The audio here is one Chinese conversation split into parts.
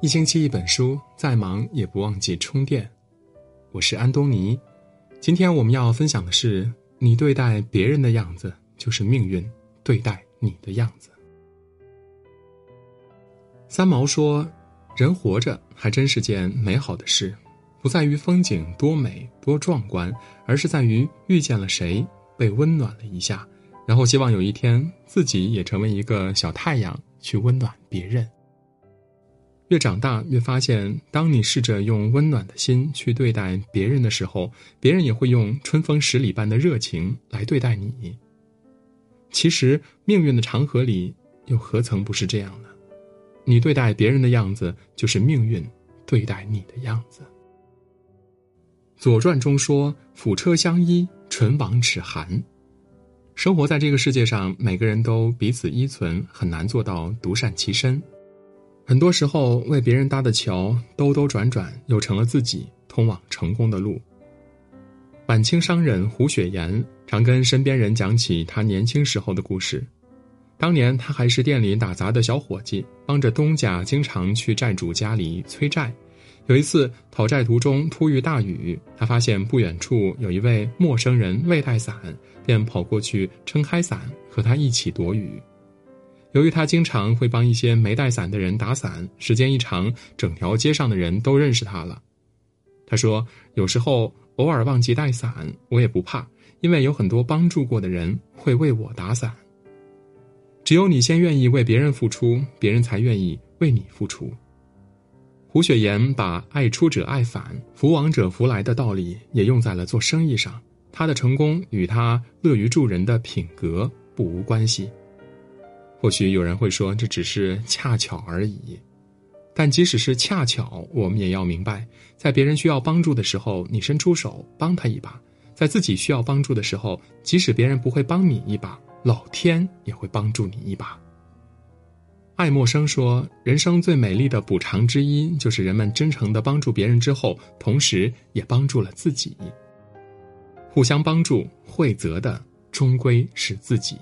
一星期一本书，再忙也不忘记充电。我是安东尼，今天我们要分享的是：你对待别人的样子，就是命运对待你的样子。三毛说：“人活着还真是件美好的事，不在于风景多美多壮观，而是在于遇见了谁，被温暖了一下，然后希望有一天自己也成为一个小太阳，去温暖别人。”越长大，越发现，当你试着用温暖的心去对待别人的时候，别人也会用春风十里般的热情来对待你。其实，命运的长河里，又何曾不是这样呢？你对待别人的样子，就是命运对待你的样子。《左传》中说：“辅车相依，唇亡齿寒。”生活在这个世界上，每个人都彼此依存，很难做到独善其身。很多时候，为别人搭的桥兜兜转转，又成了自己通往成功的路。晚清商人胡雪岩常跟身边人讲起他年轻时候的故事。当年他还是店里打杂的小伙计，帮着东家经常去债主家里催债。有一次讨债途中突遇大雨，他发现不远处有一位陌生人未带伞，便跑过去撑开伞和他一起躲雨。由于他经常会帮一些没带伞的人打伞，时间一长，整条街上的人都认识他了。他说：“有时候偶尔忘记带伞，我也不怕，因为有很多帮助过的人会为我打伞。只有你先愿意为别人付出，别人才愿意为你付出。”胡雪岩把“爱出者爱返，福往者福来”的道理也用在了做生意上。他的成功与他乐于助人的品格不无关系。或许有人会说这只是恰巧而已，但即使是恰巧，我们也要明白，在别人需要帮助的时候，你伸出手帮他一把；在自己需要帮助的时候，即使别人不会帮你一把，老天也会帮助你一把。爱默生说：“人生最美丽的补偿之一，就是人们真诚的帮助别人之后，同时也帮助了自己。互相帮助，惠泽的终归是自己。”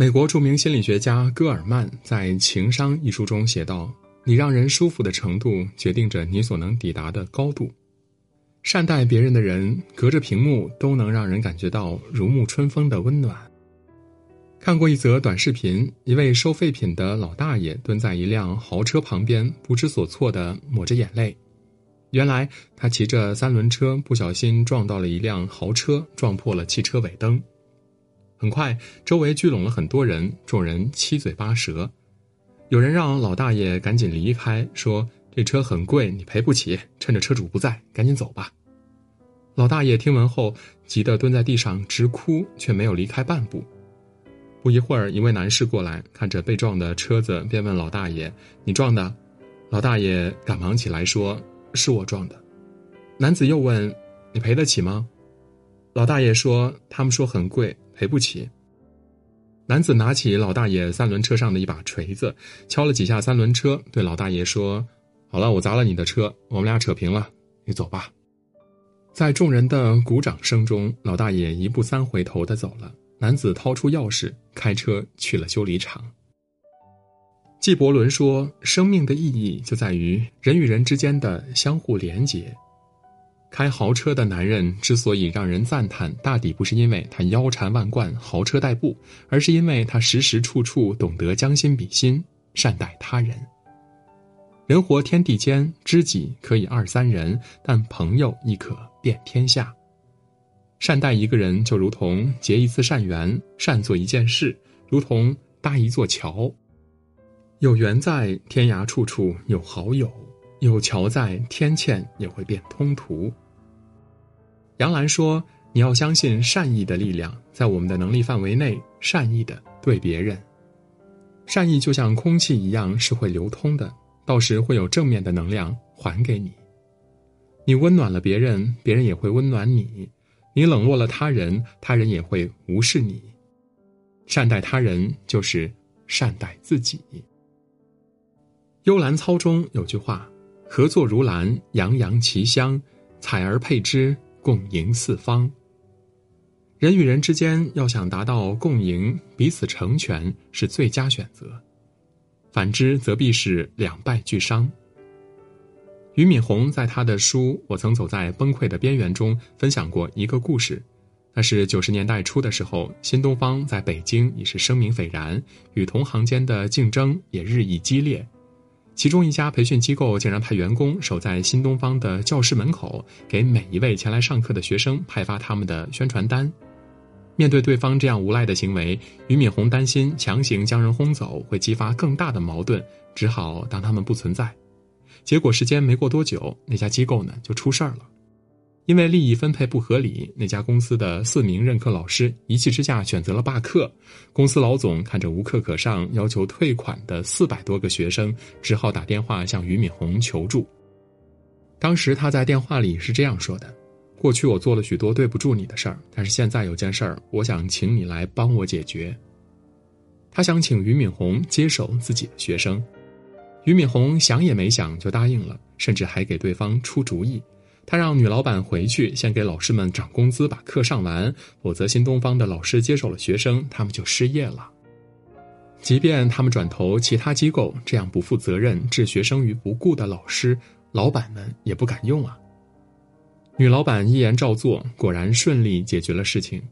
美国著名心理学家戈尔曼在《情商》一书中写道：“你让人舒服的程度，决定着你所能抵达的高度。善待别人的人，隔着屏幕都能让人感觉到如沐春风的温暖。”看过一则短视频，一位收废品的老大爷蹲在一辆豪车旁边，不知所措的抹着眼泪。原来他骑着三轮车，不小心撞到了一辆豪车，撞破了汽车尾灯。很快，周围聚拢了很多人，众人七嘴八舌。有人让老大爷赶紧离开，说：“这车很贵，你赔不起。趁着车主不在，赶紧走吧。”老大爷听闻后，急得蹲在地上直哭，却没有离开半步。不一会儿，一位男士过来，看着被撞的车子，便问老大爷：“你撞的？”老大爷赶忙起来说：“是我撞的。”男子又问：“你赔得起吗？”老大爷说：“他们说很贵。”赔不起。男子拿起老大爷三轮车上的一把锤子，敲了几下三轮车，对老大爷说：“好了，我砸了你的车，我们俩扯平了，你走吧。”在众人的鼓掌声中，老大爷一步三回头的走了。男子掏出钥匙，开车去了修理厂。纪伯伦说：“生命的意义就在于人与人之间的相互连结。”开豪车的男人之所以让人赞叹，大抵不是因为他腰缠万贯、豪车代步，而是因为他时时处处懂得将心比心，善待他人。人活天地间，知己可以二三人，但朋友亦可遍天下。善待一个人，就如同结一次善缘，善做一件事，如同搭一座桥。有缘在天涯，处处有好友。有桥在，天堑也会变通途。杨澜说：“你要相信善意的力量，在我们的能力范围内，善意的对别人。善意就像空气一样，是会流通的，到时会有正面的能量还给你。你温暖了别人，别人也会温暖你；你冷落了他人，他人也会无视你。善待他人，就是善待自己。”《幽兰操》中有句话。合作如兰，洋洋其香，采而配之，共赢四方。人与人之间要想达到共赢，彼此成全是最佳选择。反之则必是两败俱伤。俞敏洪在他的书《我曾走在崩溃的边缘》中分享过一个故事，那是九十年代初的时候，新东方在北京已是声名斐然，与同行间的竞争也日益激烈。其中一家培训机构竟然派员工守在新东方的教室门口，给每一位前来上课的学生派发他们的宣传单。面对对方这样无赖的行为，俞敏洪担心强行将人轰走会激发更大的矛盾，只好当他们不存在。结果时间没过多久，那家机构呢就出事儿了。因为利益分配不合理，那家公司的四名任课老师一气之下选择了罢课。公司老总看着无课可上、要求退款的四百多个学生，只好打电话向俞敏洪求助。当时他在电话里是这样说的：“过去我做了许多对不住你的事儿，但是现在有件事儿，我想请你来帮我解决。”他想请俞敏洪接手自己的学生。俞敏洪想也没想就答应了，甚至还给对方出主意。他让女老板回去先给老师们涨工资，把课上完，否则新东方的老师接手了学生，他们就失业了。即便他们转投其他机构，这样不负责任、置学生于不顾的老师，老板们也不敢用啊。女老板一言照做，果然顺利解决了事情。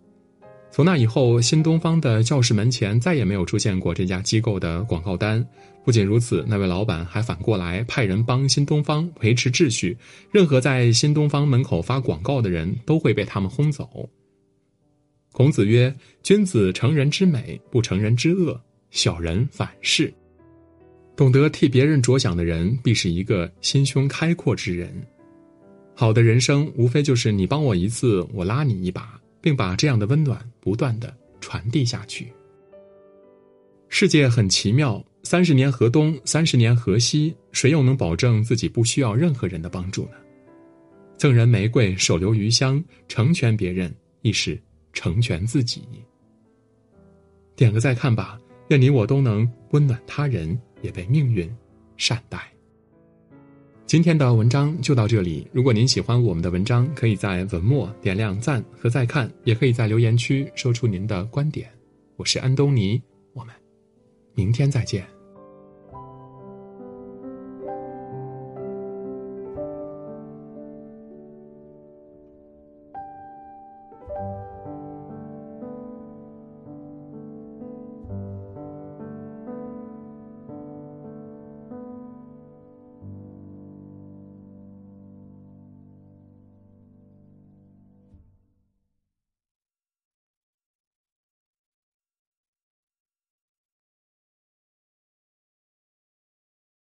从那以后，新东方的教室门前再也没有出现过这家机构的广告单。不仅如此，那位老板还反过来派人帮新东方维持秩序，任何在新东方门口发广告的人都会被他们轰走。孔子曰：“君子成人之美，不成人之恶；小人反是。”懂得替别人着想的人，必是一个心胸开阔之人。好的人生，无非就是你帮我一次，我拉你一把。并把这样的温暖不断的传递下去。世界很奇妙，三十年河东，三十年河西，谁又能保证自己不需要任何人的帮助呢？赠人玫瑰，手留余香，成全别人亦是成全自己。点个再看吧，愿你我都能温暖他人，也被命运善待。今天的文章就到这里。如果您喜欢我们的文章，可以在文末点亮赞和再看，也可以在留言区说出您的观点。我是安东尼，我们明天再见。